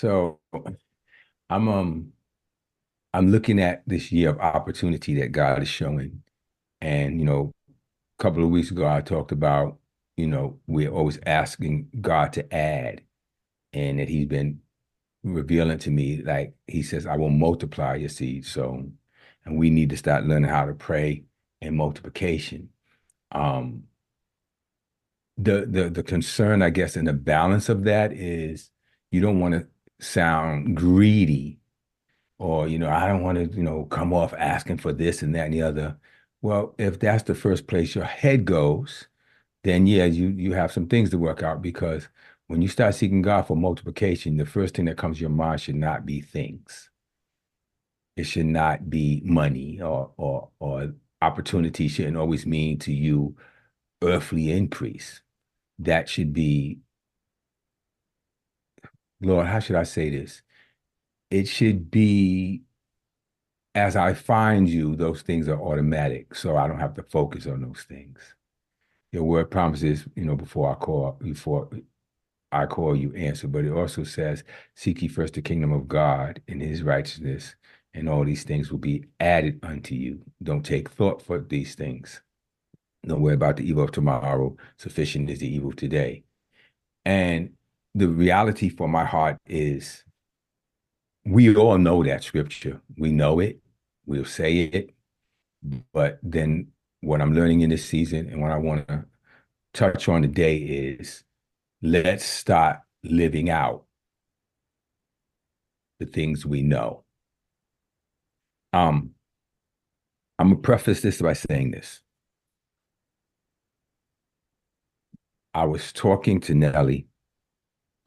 So I'm um I'm looking at this year of opportunity that God is showing. And you know, a couple of weeks ago I talked about, you know, we're always asking God to add, and that He's been revealing to me, like He says, I will multiply your seed So And we need to start learning how to pray in multiplication. Um the the the concern, I guess, and the balance of that is you don't want to sound greedy or you know i don't want to you know come off asking for this and that and the other. Well if that's the first place your head goes then yeah you you have some things to work out because when you start seeking god for multiplication the first thing that comes to your mind should not be things. It should not be money or or or opportunity shouldn't always mean to you earthly increase. That should be lord how should i say this it should be as I find you, those things are automatic. So I don't have to focus on those things. Your word promises, you know, before I call, before I call you answer, but it also says, seek ye first the kingdom of God and his righteousness, and all these things will be added unto you. Don't take thought for these things. Don't worry about the evil of tomorrow. Sufficient is the evil of today. And the reality for my heart is we all know that scripture. We know it. We'll say it. But then what I'm learning in this season and what I want to touch on today is let's start living out the things we know. Um, I'm gonna preface this by saying this. I was talking to Nellie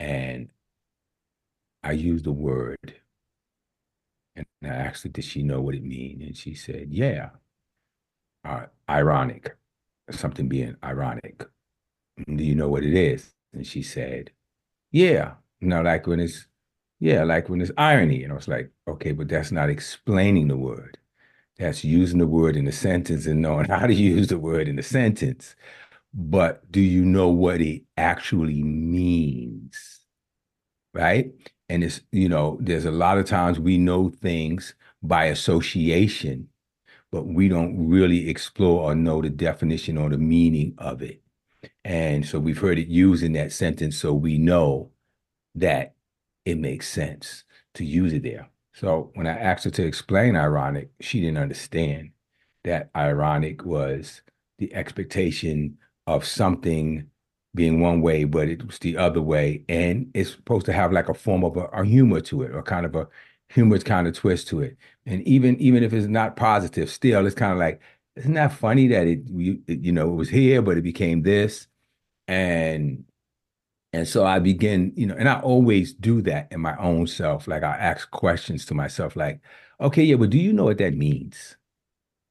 and I used the word and I asked her, did she know what it mean? And she said, yeah. Uh, ironic, something being ironic. Do you know what it is? And she said, yeah. You know, like when it's, yeah, like when it's irony. And I was like, okay, but that's not explaining the word. That's using the word in a sentence and knowing how to use the word in a sentence. But do you know what it actually means? Right? and it's you know there's a lot of times we know things by association but we don't really explore or know the definition or the meaning of it and so we've heard it used in that sentence so we know that it makes sense to use it there so when i asked her to explain ironic she didn't understand that ironic was the expectation of something being one way, but it was the other way. And it's supposed to have like a form of a, a humor to it, or kind of a humorous kind of twist to it. And even even if it's not positive, still it's kind of like, isn't that funny that it you, you know it was here, but it became this, and and so I begin, you know, and I always do that in my own self. Like I ask questions to myself, like, okay, yeah, but do you know what that means?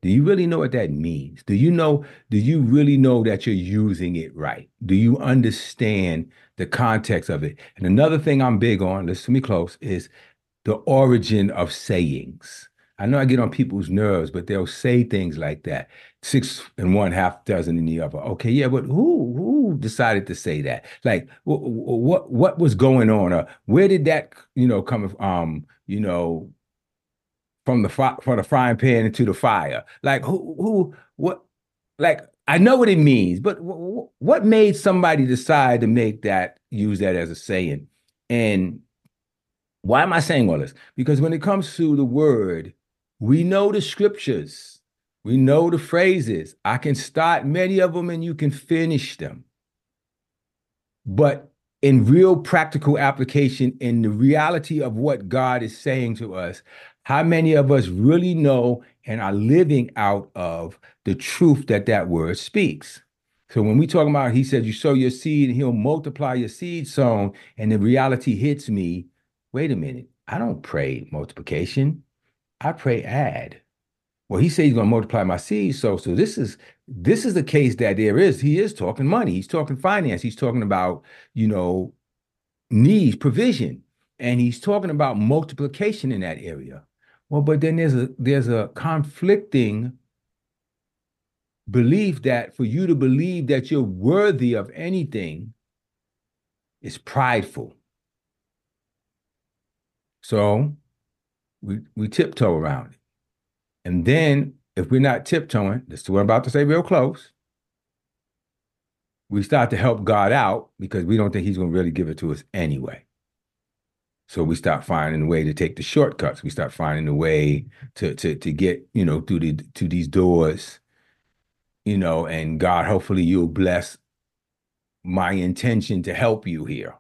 Do you really know what that means? Do you know, do you really know that you're using it right? Do you understand the context of it? And another thing I'm big on, listen to me close, is the origin of sayings. I know I get on people's nerves, but they'll say things like that. Six and one, half dozen in the other. Okay, yeah, but who who decided to say that? Like, what what what was going on? Or where did that you know come? Um, you know, from the fi- from the frying pan into the fire. Like who who what like I know what it means, but w- what made somebody decide to make that use that as a saying? And why am I saying all this? Because when it comes to the word, we know the scriptures, we know the phrases. I can start many of them and you can finish them. But in real practical application, in the reality of what God is saying to us, how many of us really know and are living out of the truth that that word speaks? So when we talk about, he said, you sow your seed and he'll multiply your seed sown, and the reality hits me. Wait a minute, I don't pray multiplication. I pray add. Well, he said he's going to multiply my seed. So, so this is this is the case that there is. He is talking money. He's talking finance. He's talking about you know needs, provision, and he's talking about multiplication in that area. Well, but then there's a there's a conflicting belief that for you to believe that you're worthy of anything is prideful. So we we tiptoe around it. And then if we're not tiptoeing, this is what I'm about to say real close. We start to help God out because we don't think he's going to really give it to us anyway. So we start finding a way to take the shortcuts. We start finding a way to to to get, you know, through the to these doors, you know, and God, hopefully you'll bless my intention to help you here.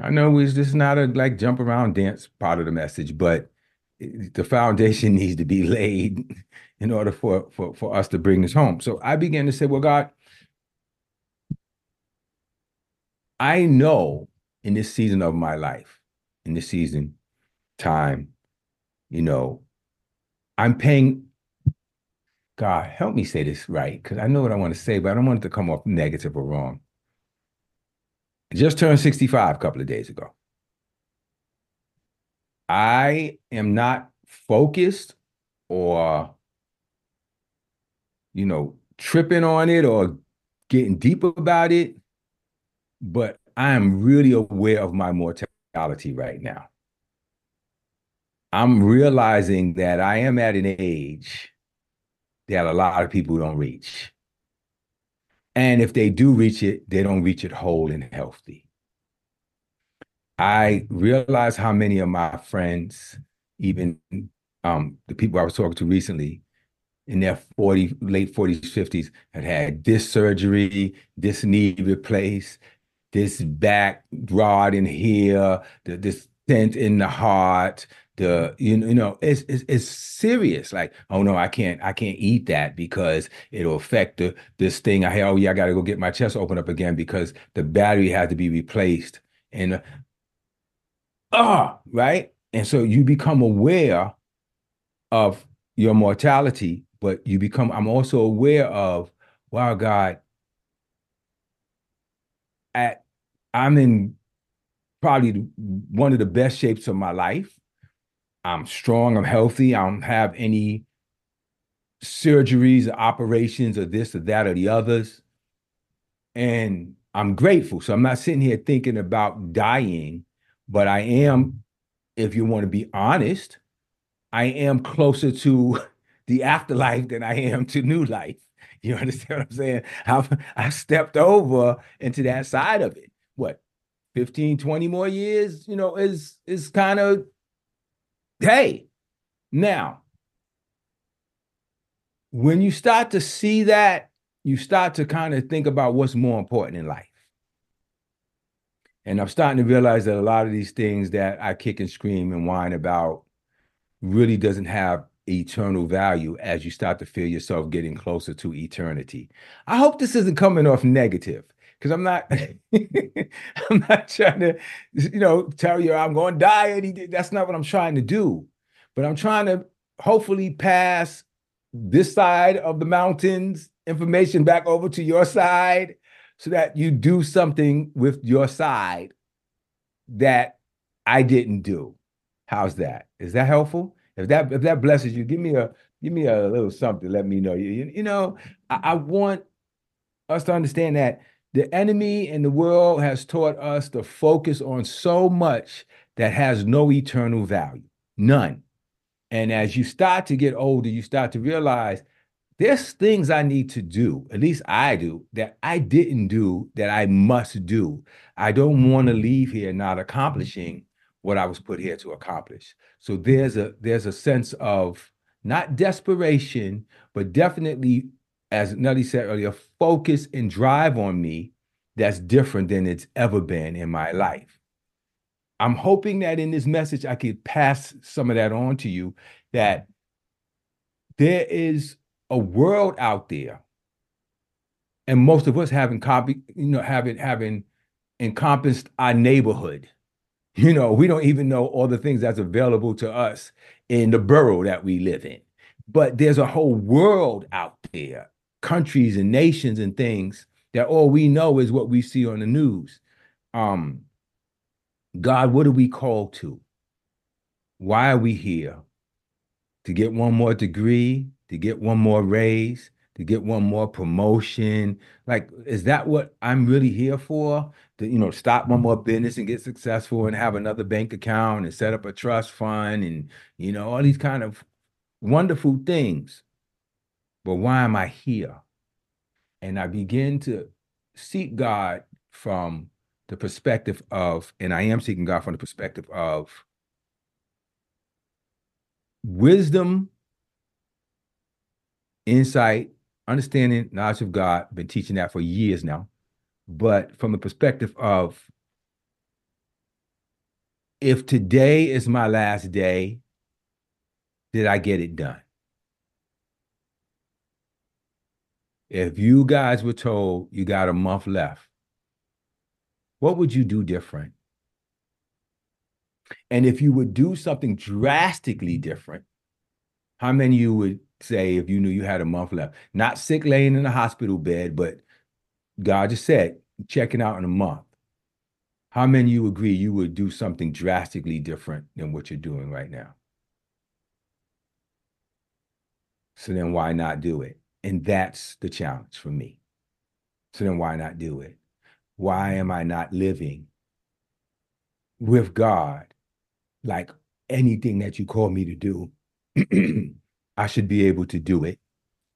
I know it's just not a like jump around dance part of the message, but the foundation needs to be laid in order for, for, for us to bring this home. So I began to say, well, God, I know in this season of my life, in this season, time, you know, I'm paying. God, help me say this right, because I know what I want to say, but I don't want it to come off negative or wrong. I just turned 65 a couple of days ago. I am not focused or, you know, tripping on it or getting deep about it, but I am really aware of my mortality right now. I'm realizing that I am at an age that a lot of people don't reach. And if they do reach it, they don't reach it whole and healthy. I realize how many of my friends, even um, the people I was talking to recently, in their 40, late 40s, 50s, had had this surgery, this knee replaced, this back rod in here, the, this stent in the heart, the you know, it's, it's, it's serious. Like oh no i can't i can't eat that because it'll affect the this thing. I oh yeah i gotta go get my chest open up again because the battery had to be replaced. And ah, right? And so you become aware of your mortality, but you become, I'm also aware of, wow, God, at I'm in probably one of the best shapes of my life. I'm strong, I'm healthy, I don't have any surgeries or operations or this or that or the others. And I'm grateful. So I'm not sitting here thinking about dying but I am, if you want to be honest, I am closer to the afterlife than I am to new life. You understand what I'm saying? I've, I stepped over into that side of it. What, 15, 20 more years, you know, is is kind of hey. Now, when you start to see that, you start to kind of think about what's more important in life. And I'm starting to realize that a lot of these things that I kick and scream and whine about really doesn't have eternal value as you start to feel yourself getting closer to eternity. I hope this isn't coming off negative because I'm not I'm not trying to you know tell you I'm going to die that's not what I'm trying to do. But I'm trying to hopefully pass this side of the mountains information back over to your side so that you do something with your side that I didn't do. How's that? Is that helpful? If that if that blesses you, give me a give me a little something. Let me know. You, you know, I, I want us to understand that the enemy in the world has taught us to focus on so much that has no eternal value, none. And as you start to get older, you start to realize there's things I need to do, at least I do, that I didn't do that I must do. I don't want to leave here not accomplishing what I was put here to accomplish. So there's a there's a sense of not desperation, but definitely, as Nelly said earlier, focus and drive on me that's different than it's ever been in my life. I'm hoping that in this message I could pass some of that on to you that there is a world out there, and most of us haven't copy, you know, haven't haven't encompassed our neighborhood. You know, we don't even know all the things that's available to us in the borough that we live in. But there's a whole world out there, countries and nations and things that all we know is what we see on the news. Um, God, what are we called to? Why are we here? To get one more degree, to get one more raise, to get one more promotion? Like, is that what I'm really here for? To, you know, stop one more business and get successful and have another bank account and set up a trust fund and, you know, all these kind of wonderful things. But why am I here? And I begin to seek God from the perspective of, and I am seeking God from the perspective of wisdom, insight, understanding, knowledge of God. Been teaching that for years now. But from the perspective of if today is my last day, did I get it done? If you guys were told you got a month left, what would you do different? And if you would do something drastically different, how many you would say if you knew you had a month left? Not sick laying in a hospital bed, but God just said, checking out in a month. How many of you agree you would do something drastically different than what you're doing right now? So then why not do it? And that's the challenge for me. So then why not do it? Why am I not living with God like anything that you call me to do? I should be able to do it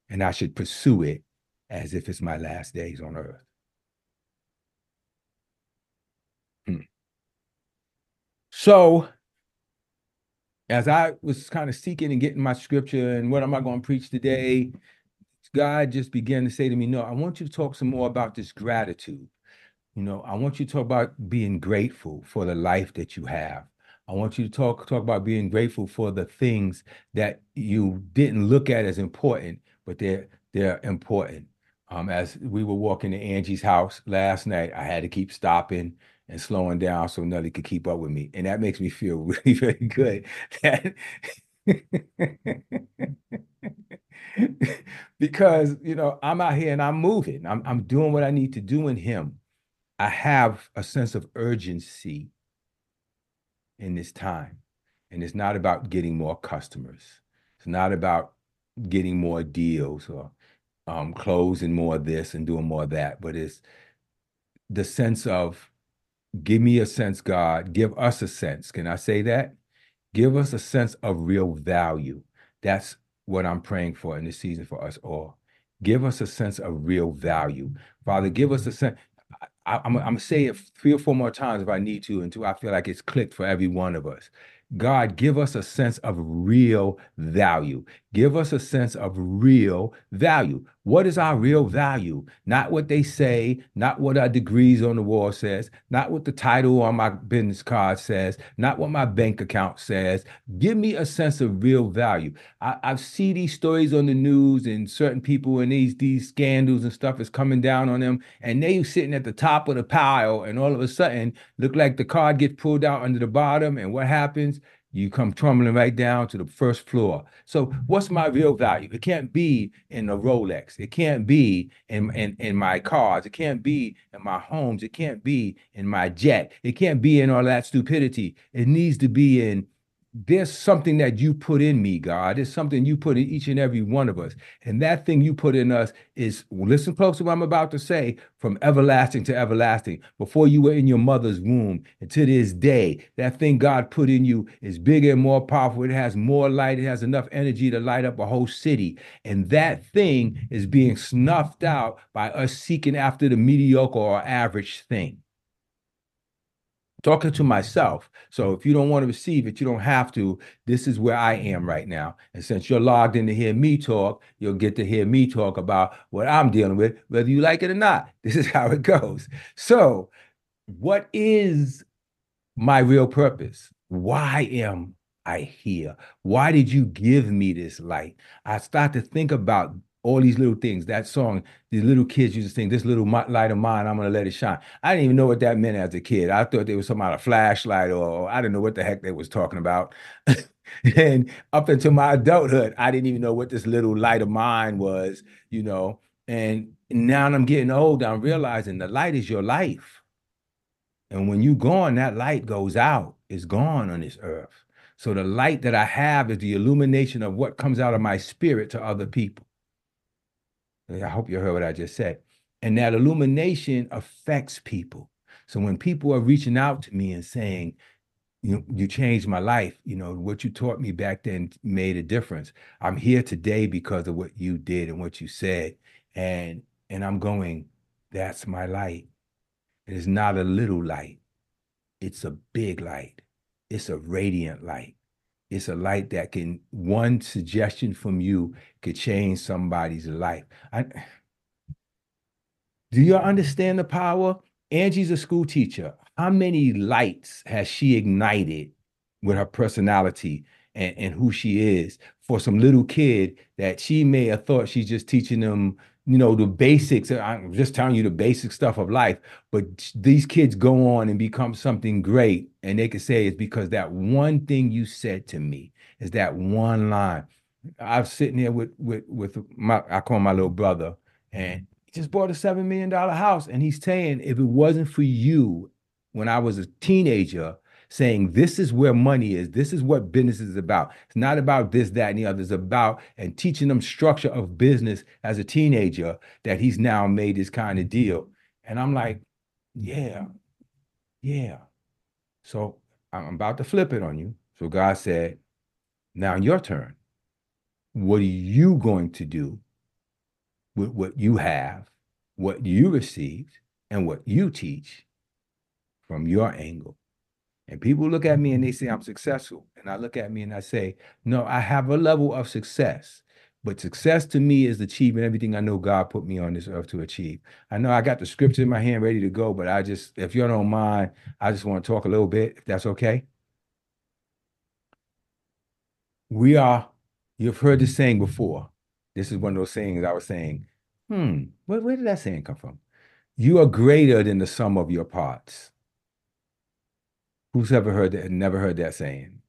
and I should pursue it as if it's my last days on earth. Hmm. So, as I was kind of seeking and getting my scripture and what am I going to preach today, God just began to say to me, No, I want you to talk some more about this gratitude. You know, I want you to talk about being grateful for the life that you have. I want you to talk talk about being grateful for the things that you didn't look at as important, but they're they're important. Um, as we were walking to Angie's house last night, I had to keep stopping and slowing down so Nelly could keep up with me, and that makes me feel really really good. because you know I'm out here and I'm moving. I'm I'm doing what I need to do in Him I have a sense of urgency in this time. And it's not about getting more customers. It's not about getting more deals or um, closing more of this and doing more of that, but it's the sense of give me a sense, God, give us a sense. Can I say that? Give us a sense of real value. That's what I'm praying for in this season for us all. Give us a sense of real value. Father, give us a sense. I, am going to say it three or four more times if I need to until I feel like it's clicked for every one of us. God, give us a sense of real value. Give us a sense of real value. What is our real value? Not what they say, not what our degrees on the wall says, not what the title on my business card says, not what my bank account says. Give me a sense of real value. I, I see these stories on the news and certain people and these these scandals and stuff is coming down on them, and they sitting at the top of the pile, and all of a sudden look like the card gets pulled out under the bottom, and what happens? You come tumbling right down to the first floor. So what's my real value? It can't be in a Rolex. It can't be in, in, in my cars. It can't be in my homes. It can't be in my jet. It can't be in all that stupidity. It needs to be in there's something that you put in me, God. There's something you put in each and every one of us. And that thing you put in us is, listen close to what I'm about to say, from everlasting to everlasting. Before you were in your mother's womb and to this day, that thing God put in you is bigger and more powerful. It has more light. It has enough energy to light up a whole city. And that thing is being snuffed out by us seeking after the mediocre or average thing talking to myself. So if you don't want to receive it, you don't have to. This is where I am right now. And since you're logged in to hear me talk, you'll get to hear me talk about what I'm dealing with, whether you like it or not. This is how it goes. So, what is my real purpose? Why am I here? Why did you give me this light? I start to think about all these little things. That song, these little kids used to sing, "This little light of mine, I'm gonna let it shine." I didn't even know what that meant as a kid. I thought they was some kind of flashlight, or, or I didn't know what the heck they was talking about. and up until my adulthood, I didn't even know what this little light of mine was, you know. And now I'm getting old, I'm realizing the light is your life. And when you gone, that light goes out. It's gone on this earth. So the light that I have is the illumination of what comes out of my spirit to other people. I hope you heard what I just said. And that illumination affects people. So when people are reaching out to me and saying, you you changed my life, you know, what you taught me back then made a difference. I'm here today because of what you did and what you said. And and I'm going, that's my light. It is not a little light. It's a big light. It's a radiant light. It's a light that can one suggestion from you could change somebody's life. I, do you understand the power? Angie's a school teacher. How many lights has she ignited with her personality and, and who she is for some little kid that she may have thought she's just teaching them, you know, the basics. I'm just telling you the basic stuff of life. But these kids go on and become something great. And they can say it's because that one thing you said to me is that one line. i'm sitting there with with with my I call my little brother, and mm-hmm. he just bought a seven million dollar house, and he's saying if it wasn't for you when I was a teenager, saying this is where money is, this is what business is about. It's not about this, that, and the other. It's about and teaching them structure of business as a teenager that he's now made this kind of deal. And I'm like, yeah, yeah. So I'm about to flip it on you. So God said, now your turn. What are you going to do with what you have, what you received, and what you teach from your angle? And people look at me and they say I'm successful. And I look at me and I say, no, I have a level of success. But success to me is achieving everything I know God put me on this earth to achieve. I know I got the scripture in my hand ready to go, but I just, if you don't mind, I just want to talk a little bit, if that's okay. We are, you've heard this saying before. This is one of those sayings I was saying, hmm, where, where did that saying come from? You are greater than the sum of your parts. Who's ever heard that? Never heard that saying.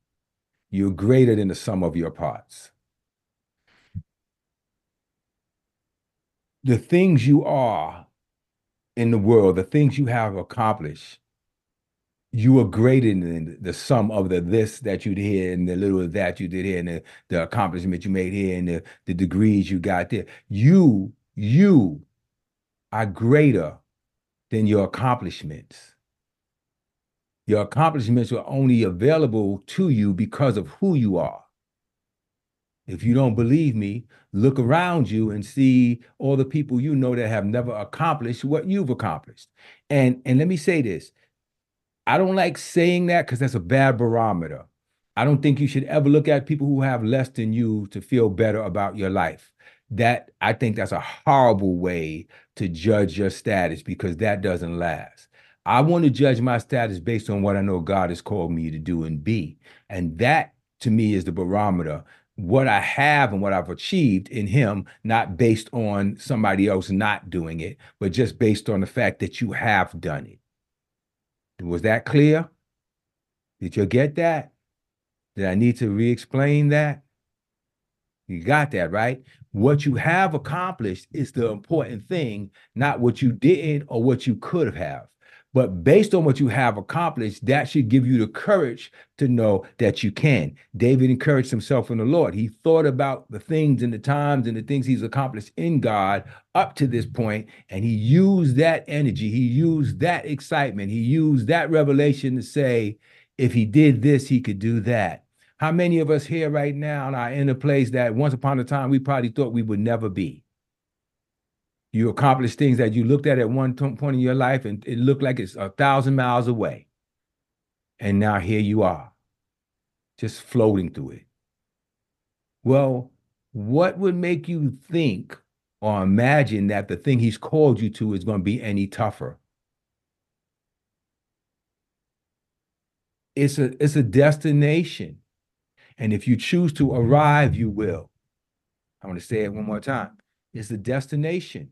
You're greater than the sum of your parts. The things you are in the world, the things you have accomplished, you are greater than the sum of the this that you did here, and the little that you did here and the, the accomplishment you made here and the, the degrees you got there. You, you are greater than your accomplishments. Your accomplishments are only available to you because of who you are. If you don't believe me, look around you and see all the people you know that have never accomplished what you've accomplished. And and let me say this, I don't like saying that because that's a bad barometer. I don't think you should ever look at people who have less than you to feel better about your life. That I think that's a horrible way to judge your status because that doesn't last. I want to judge my status based on what I know God has called me to do and be. And that to me is the barometer, what I have and what I've achieved in Him, not based on somebody else not doing it, but just based on the fact that you have done it. Was that clear? Did you get that? Did I need to re explain that? You got that, right? What you have accomplished is the important thing, not what you didn't or what you could have. But based on what you have accomplished, that should give you the courage to know that you can. David encouraged himself in the Lord. He thought about the things and the times and the things he's accomplished in God up to this point, and he used that energy, he used that excitement, he used that revelation to say, if he did this, he could do that. How many of us here right now are in a place that once upon a time we probably thought we would never be? You accomplished things that you looked at at one point in your life and it looked like it's a thousand miles away. And now here you are, just floating through it. Well, what would make you think or imagine that the thing he's called you to is going to be any tougher? It's a it's a destination. And if you choose to arrive, you will. I want to say it one more time. It's a destination.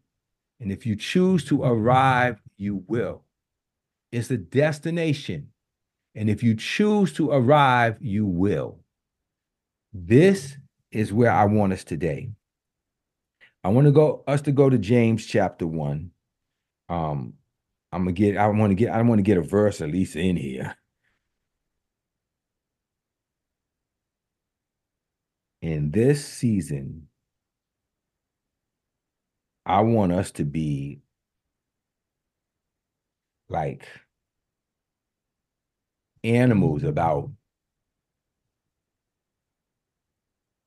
And if you choose to arrive, you will. It's a destination. And if you choose to arrive, you will. This is where I want us today. I want to go us to go to James chapter 1. Um I'm gonna get I want to get I want to get a verse at least in here. In this season I want us to be like animals about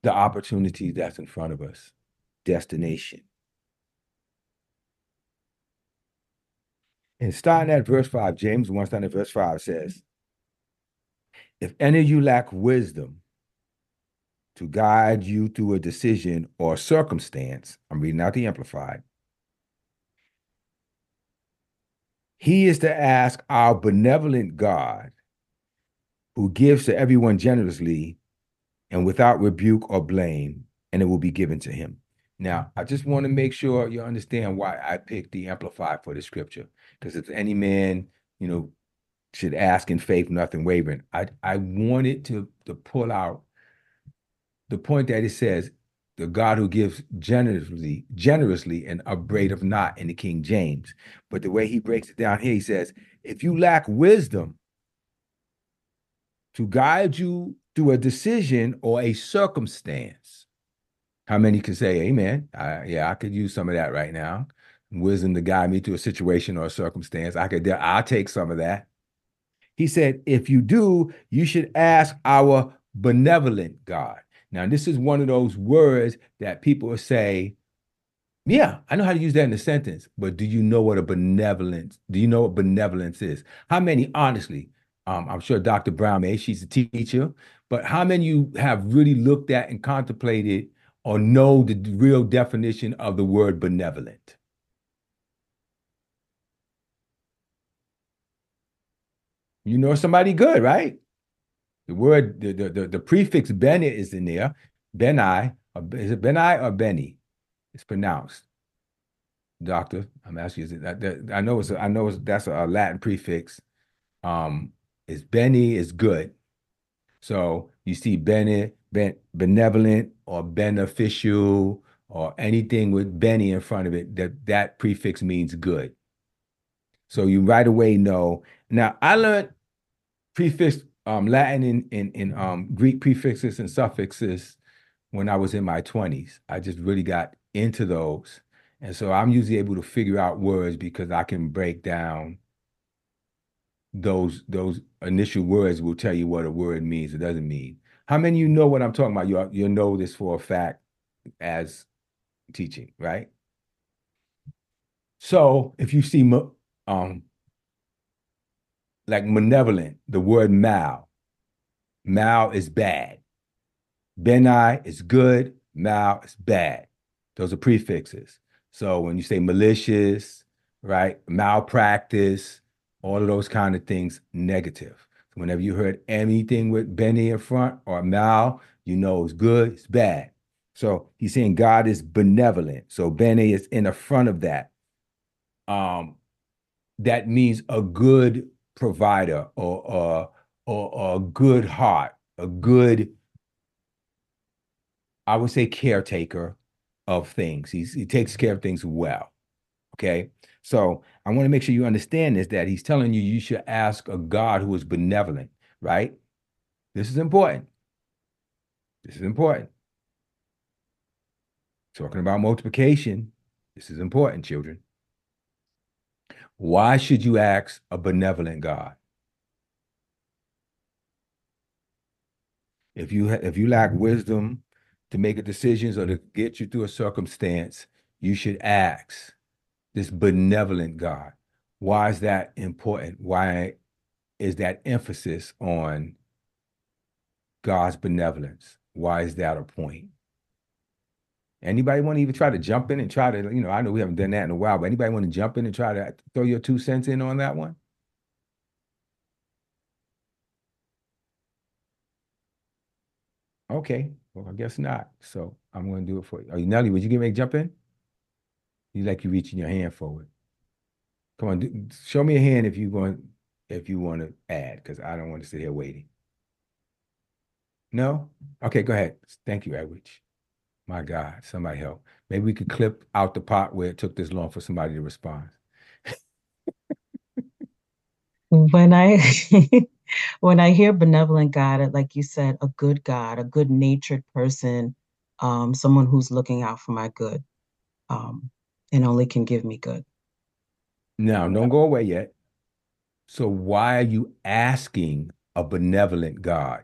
the opportunity that's in front of us, destination. And starting at verse 5, James 1 starting at verse 5 says, If any of you lack wisdom to guide you through a decision or circumstance, I'm reading out the Amplified, he is to ask our benevolent God, who gives to everyone generously and without rebuke or blame, and it will be given to him. Now, I just want to make sure you understand why I picked the Amplified for the scripture. Because if any man, you know, should ask in faith, nothing wavering. I I wanted to to pull out the point that it says, the God who gives generously, generously and upbraideth not in the King James. But the way he breaks it down here, he says, if you lack wisdom to guide you through a decision or a circumstance, how many can say amen? I, yeah, I could use some of that right now. Wisdom to guide me through a situation or a circumstance. I could, I'll take some of that. He said, if you do, you should ask our benevolent God. Now, this is one of those words that people say, yeah, I know how to use that in a sentence, but do you know what a benevolence, do you know what benevolence is? How many, honestly, um, I'm sure Dr. Brown may, she's a teacher, but how many you have really looked at and contemplated or know the real definition of the word benevolent? You know somebody good, right? The word, the the the, the prefix Beni is in there. Benai, is it Benai or Benny? It's pronounced. Doctor, I'm asking you, is it I know it's I know it's, that's a Latin prefix. Um, is Benny is good. So you see Bene, ben, benevolent or beneficial or anything with Benny in front of it, that that prefix means good. So you right away know. Now I learned prefix um, Latin and, in in um, Greek prefixes and suffixes when I was in my 20s. I just really got into those. And so I'm usually able to figure out words because I can break down those those initial words will tell you what a word means it doesn't mean. How many you know what I'm talking about? You you know this for a fact as teaching, right? So if you see um like malevolent, the word mal. Mal is bad. Benai is good. Mal is bad. Those are prefixes. So when you say malicious, right, malpractice, all of those kind of things, negative. Whenever you heard anything with Benny in front or mal, you know it's good, it's bad. So he's saying God is benevolent. So Benny is in the front of that. Um, that means a good provider or, or, or, a good heart, a good, I would say, caretaker of things. He's, he takes care of things well. Okay. So I want to make sure you understand this that he's telling you you should ask a God who is benevolent, right? This is important. This is important. Talking about multiplication, this is important, children. Why should you ask a benevolent God? If you if you lack wisdom to make decisions or to get you through a circumstance, you should ask this benevolent God. Why is that important? Why is that emphasis on God's benevolence? Why is that a point? Anybody want to even try to jump in and try to, you know, I know we haven't done that in a while, but anybody want to jump in and try to throw your two cents in on that one? Okay, well, I guess not. So I'm going to do it for you. Are you Nelly? Would you give me a jump in? You like you reaching your hand forward. Come on, do, show me a hand if you want if you want to add, because I don't want to sit here waiting. No? Okay, go ahead. Thank you, Edwidge. My God, somebody help. Maybe we could clip out the part where it took this long for somebody to respond. when I when I hear benevolent God, like you said, a good God, a good natured person, um, someone who's looking out for my good. Um, and only can give me good. Now, don't go away yet. So, why are you asking a benevolent God?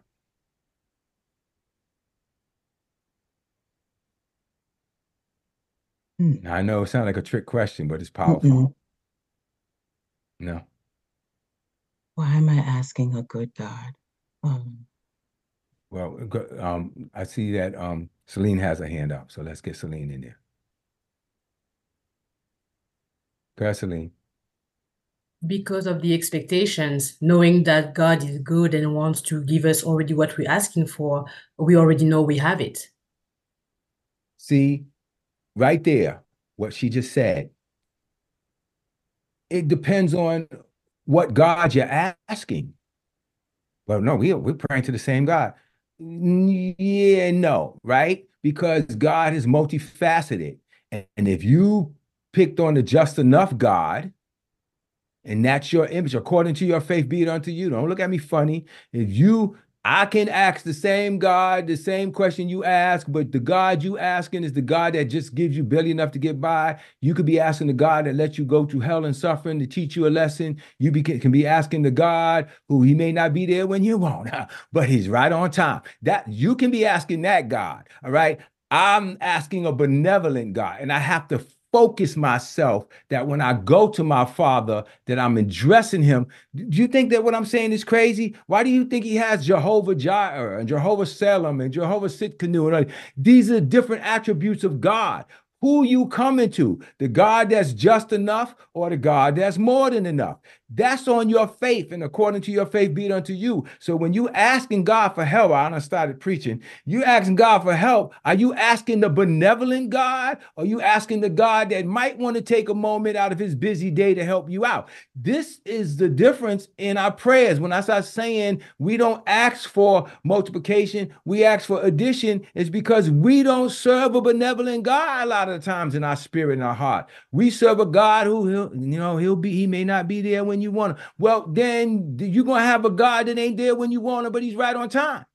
Hmm. I know it sounds like a trick question, but it's powerful. Mm-mm. No. Why am I asking a good God? Um, Well, go- um, I see that um, Celine has a hand up, so let's get Celine in there. Go ahead, Celine. because of the expectations, knowing that God is good and wants to give us already what we're asking for, we already know we have it. See, right there, what she just said. It depends on what God you're asking. Well, no, we, we're praying to the same God. Yeah, no, right? Because God is multifaceted. And, and if you picked on the just enough God, and that's your image, according to your faith, be it unto you. Don't look at me funny. If you, I can ask the same God, the same question you ask, but the God you asking is the God that just gives you barely enough to get by. You could be asking the God that lets you go through hell and suffering to teach you a lesson. You be, can be asking the God who he may not be there when you want, but he's right on time. That you can be asking that God. All right. I'm asking a benevolent God, and I have to focus myself that when I go to my father, that I'm addressing him. Do you think that what I'm saying is crazy? Why do you think he has Jehovah Jireh and Jehovah Shalom and Jehovah Tsidkenu? And these are different attributes of God. Who you coming to? The God that's just enough or the God that's more than enough? That's on your faith, and according to your faith, be it unto you. So when you asking God for help, I done started preaching. You asking God for help. Are you asking the benevolent God, or you asking the God that might want to take a moment out of his busy day to help you out? This is the difference in our prayers. When I start saying we don't ask for multiplication, we ask for addition, it's because we don't serve a benevolent God a lot of the times in our spirit and our heart. We serve a God who you know, he'll be, he may not be there when you want him. Well, then you're gonna have a God that ain't there when you want him, but he's right on time.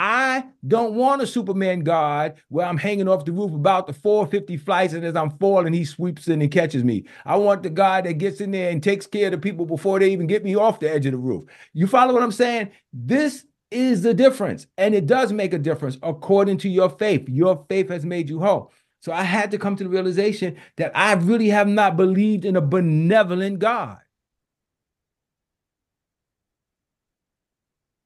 I don't want a Superman God where I'm hanging off the roof about the 450 flights, and as I'm falling, he sweeps in and catches me. I want the God that gets in there and takes care of the people before they even get me off the edge of the roof. You follow what I'm saying? This is the difference, and it does make a difference according to your faith. Your faith has made you whole. So I had to come to the realization that I really have not believed in a benevolent God.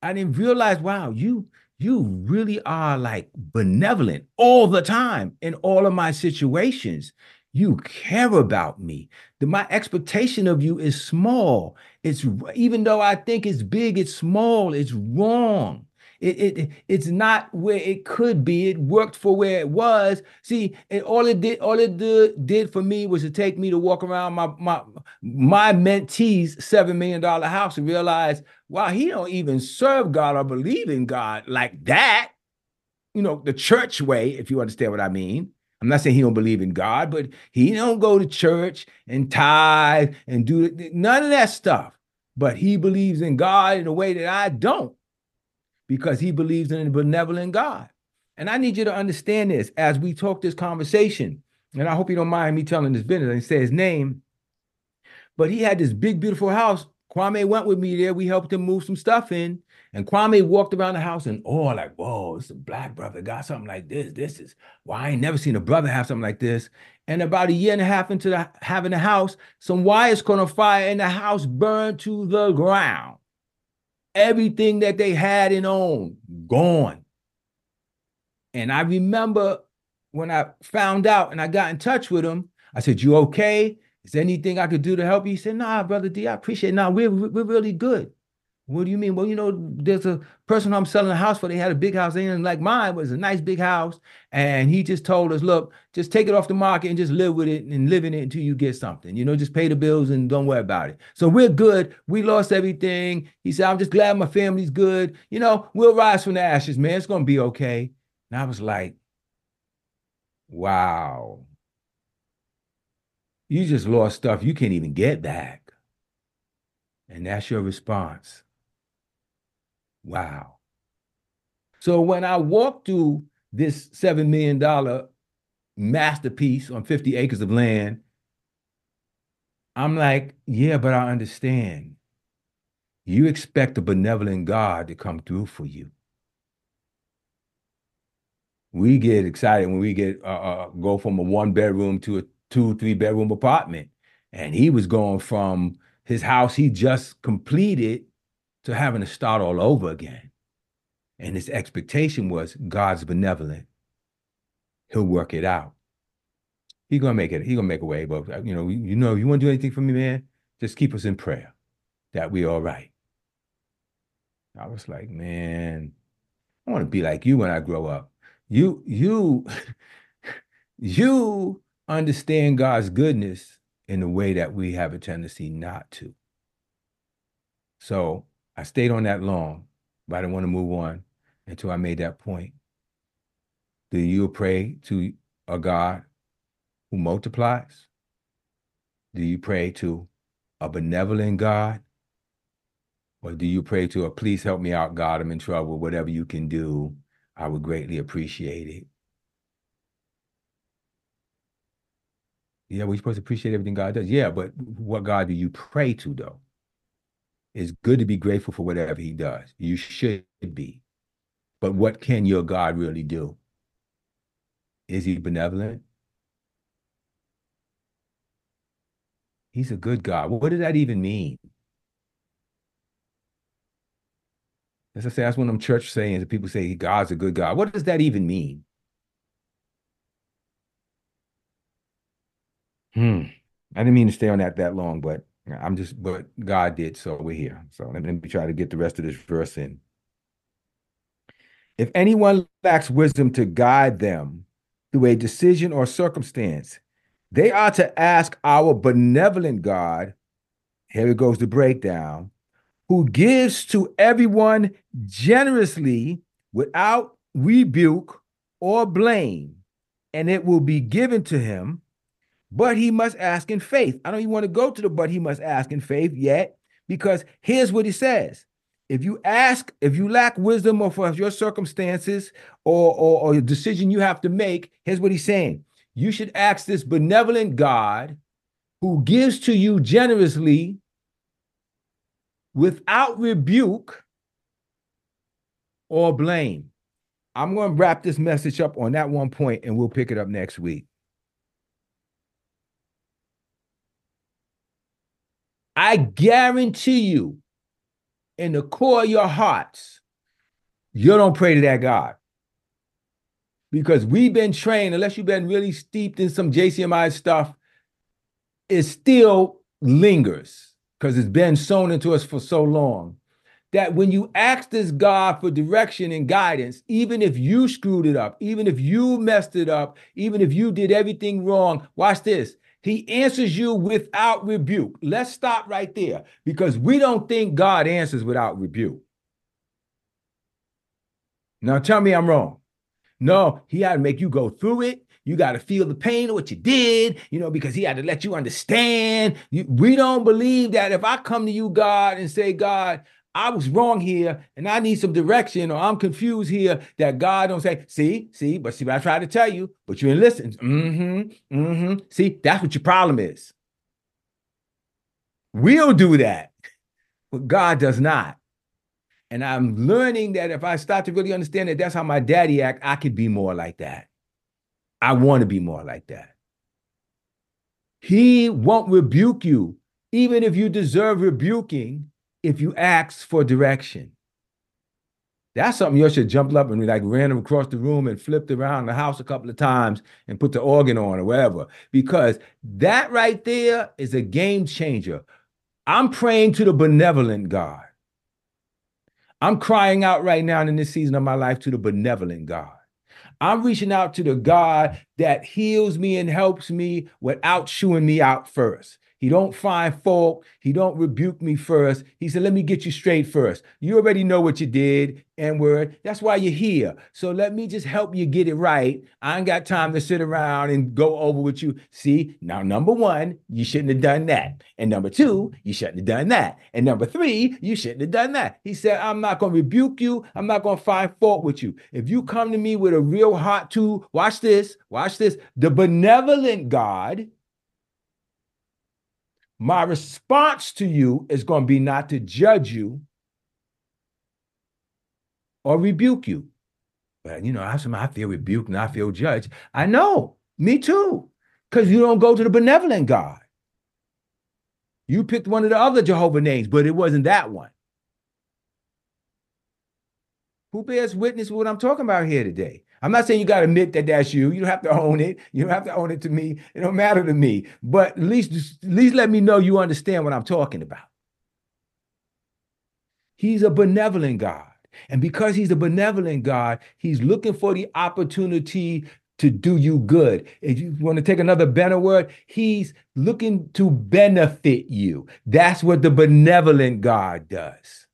I didn't realize, wow, you you really are like benevolent all the time in all of my situations. You care about me. The, my expectation of you is small. It's even though I think it's big, it's small. It's wrong. It, it it's not where it could be. It worked for where it was. See, and all it did, all it did, did for me was to take me to walk around my my my mentee's seven million dollar house and realize, wow, he don't even serve God or believe in God like that. You know, the church way, if you understand what I mean. I'm not saying he don't believe in God, but he don't go to church and tithe and do none of that stuff. But he believes in God in a way that I don't because he believes in a benevolent God. And I need you to understand this as we talk this conversation. And I hope you don't mind me telling this business and say his name. But he had this big, beautiful house. Kwame went with me there. We helped him move some stuff in. And Kwame walked around the house and oh, like, whoa, it's a black brother got something like this. This is why well, I ain't never seen a brother have something like this. And about a year and a half into the, having the house, some wires caught on fire and the house burned to the ground. Everything that they had and owned, gone. And I remember when I found out and I got in touch with him, I said, You okay? Is there anything I could do to help you? He said, Nah, brother D, I appreciate it. Nah, we're, we're really good. What do you mean? Well, you know, there's a person I'm selling a house for. They had a big house. Didn't like mine, was a nice big house. And he just told us, look, just take it off the market and just live with it and live in it until you get something. You know, just pay the bills and don't worry about it. So we're good. We lost everything. He said, I'm just glad my family's good. You know, we'll rise from the ashes, man. It's gonna be okay. And I was like, wow. You just lost stuff you can't even get back. And that's your response. Wow. So when I walked through this $7 million masterpiece on 50 acres of land. I'm like, yeah, but I understand. You expect a benevolent God to come through for you. We get excited when we get uh, uh, go from a one bedroom to a two, three bedroom apartment. And he was going from his house he just completed to having to start all over again. And his expectation was God's benevolent. He'll work it out. He's gonna make it, he's gonna make a way. But you know, you know, you want to do anything for me, man, just keep us in prayer that we all right. I was like, man, I want to be like you when I grow up. You, you, you understand God's goodness in a way that we have a tendency not to. So I stayed on that long, but I didn't want to move on until I made that point. Do you pray to a God who multiplies? Do you pray to a benevolent God? Or do you pray to a please help me out, God? I'm in trouble. Whatever you can do, I would greatly appreciate it. Yeah, we're supposed to appreciate everything God does. Yeah, but what God do you pray to, though? It's good to be grateful for whatever He does. You should be. But what can your God really do? Is He benevolent? He's a good God. What does that even mean? As I say, that's one of them church sayings that people say God's a good God. What does that even mean? Hmm. I didn't mean to stay on that that long, but I'm just, but God did, so we're here. So let me, try to get the rest of this verse in. If anyone lacks wisdom to guide them through a decision or circumstance, they are to ask our benevolent God. Here it goes the breakdown who gives to everyone generously without rebuke or blame, and it will be given to him. But he must ask in faith. I don't even want to go to the but he must ask in faith yet, because here's what he says. If you ask, if you lack wisdom or for your circumstances or, or, or a decision you have to make, here's what he's saying. You should ask this benevolent God who gives to you generously without rebuke or blame. I'm going to wrap this message up on that one point and we'll pick it up next week. I guarantee you, in the core of your hearts, you don't pray to that God. Because we've been trained, unless you've been really steeped in some JCMI stuff, it still lingers because it's been sown into us for so long that when you ask this God for direction and guidance, even if you screwed it up, even if you messed it up, even if you did everything wrong, watch this. He answers you without rebuke. Let's stop right there because we don't think God answers without rebuke. Now tell me I'm wrong. No, he had to make you go through it. You got to feel the pain of what you did, you know, because he had to let you understand. We don't believe that if I come to you, God, and say, God, I was wrong here and I need some direction or I'm confused here, that God don't say, see, see, but see what I tried to tell you, but you didn't listen. Mm-hmm, mm-hmm. See, that's what your problem is. We'll do that, but God does not. And I'm learning that if I start to really understand that that's how my daddy act, I could be more like that. I want to be more like that. He won't rebuke you, even if you deserve rebuking, if you ask for direction. That's something you should jump up and like ran across the room and flipped around the house a couple of times and put the organ on or whatever. Because that right there is a game changer. I'm praying to the benevolent God. I'm crying out right now in this season of my life to the benevolent God. I'm reaching out to the God that heals me and helps me without chewing me out first. He don't find fault. He don't rebuke me first. He said, let me get you straight first. You already know what you did, N word. That's why you're here. So let me just help you get it right. I ain't got time to sit around and go over with you. See, now, number one, you shouldn't have done that. And number two, you shouldn't have done that. And number three, you shouldn't have done that. He said, I'm not going to rebuke you. I'm not going to find fault with you. If you come to me with a real heart to, watch this, watch this. The benevolent God my response to you is going to be not to judge you or rebuke you. But you know, I, I feel rebuked and I feel judged. I know, me too, because you don't go to the benevolent God. You picked one of the other Jehovah names, but it wasn't that one. Who bears witness with what I'm talking about here today? I'm not saying you got to admit that that's you. You don't have to own it. You don't have to own it to me. It don't matter to me. But at least, at least let me know you understand what I'm talking about. He's a benevolent God. And because he's a benevolent God, he's looking for the opportunity to do you good. If you want to take another better word, he's looking to benefit you. That's what the benevolent God does.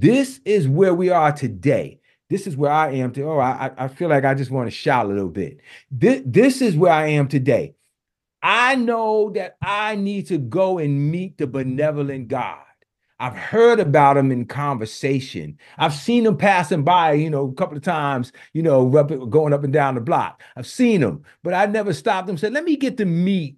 This is where we are today. This is where I am today. Oh, I, I feel like I just want to shout a little bit. This, this is where I am today. I know that I need to go and meet the benevolent God. I've heard about him in conversation. I've seen him passing by, you know, a couple of times, you know, going up and down the block. I've seen him, but I never stopped him said, let me get to meet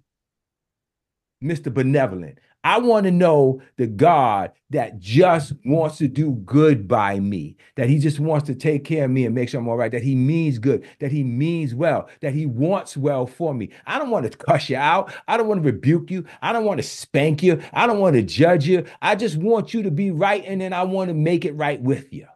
Mr. Benevolent. I want to know the God that just wants to do good by me, that he just wants to take care of me and make sure I'm all right, that he means good, that he means well, that he wants well for me. I don't want to cuss you out. I don't want to rebuke you. I don't want to spank you. I don't want to judge you. I just want you to be right and then I want to make it right with you.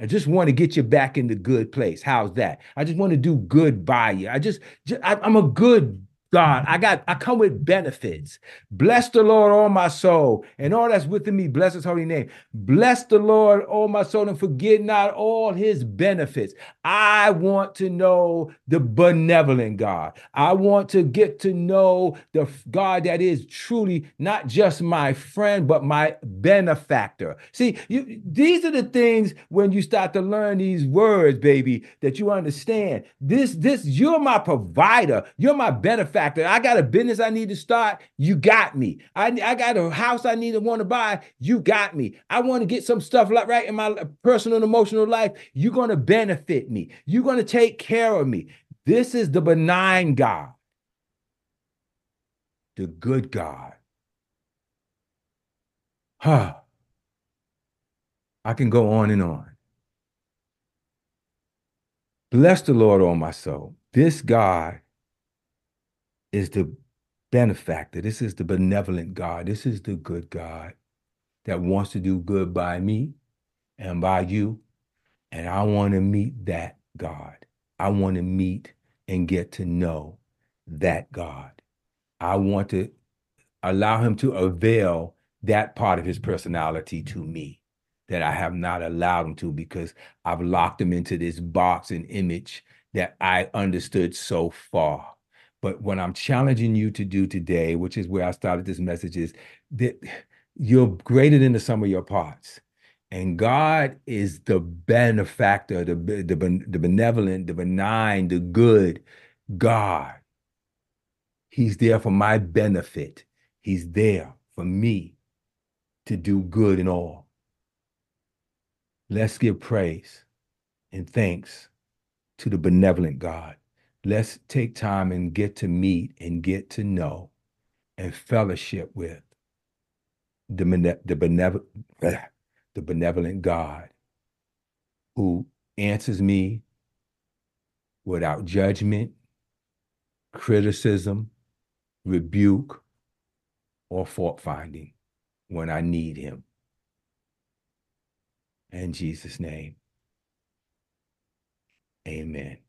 I just want to get you back in the good place. How's that? I just want to do good by you. I just, just I, I'm a good God. I got, I come with benefits. Bless the Lord, all my soul, and all that's within me. Bless his holy name. Bless the Lord, all my soul, and forget not all his benefits. I want to know the benevolent God. I want to get to know the God that is truly not just my friend, but my benefactor. See, you, these are the things when you start to learn these words, baby, that you understand. This, this, you're my provider. You're my benefactor factor. I got a business I need to start. You got me. I, I got a house I need to want to buy. You got me. I want to get some stuff like right in my personal and emotional life. You're going to benefit me. You're going to take care of me. This is the benign God, the good God. Huh. I can go on and on. Bless the Lord, all my soul. This God is the benefactor. This is the benevolent God. This is the good God that wants to do good by me and by you. And I want to meet that God. I want to meet and get to know that God. I want to allow him to avail that part of his personality to me that I have not allowed him to because I've locked him into this box and image that I understood so far. But what I'm challenging you to do today, which is where I started this message, is that you're greater than the sum of your parts. And God is the benefactor, the, the, the benevolent, the benign, the good God. He's there for my benefit. He's there for me to do good and all. Let's give praise and thanks to the benevolent God let's take time and get to meet and get to know and fellowship with the, the, benevolent, the benevolent God who answers me without judgment, criticism, rebuke, or fault finding when I need him. In Jesus' name, amen.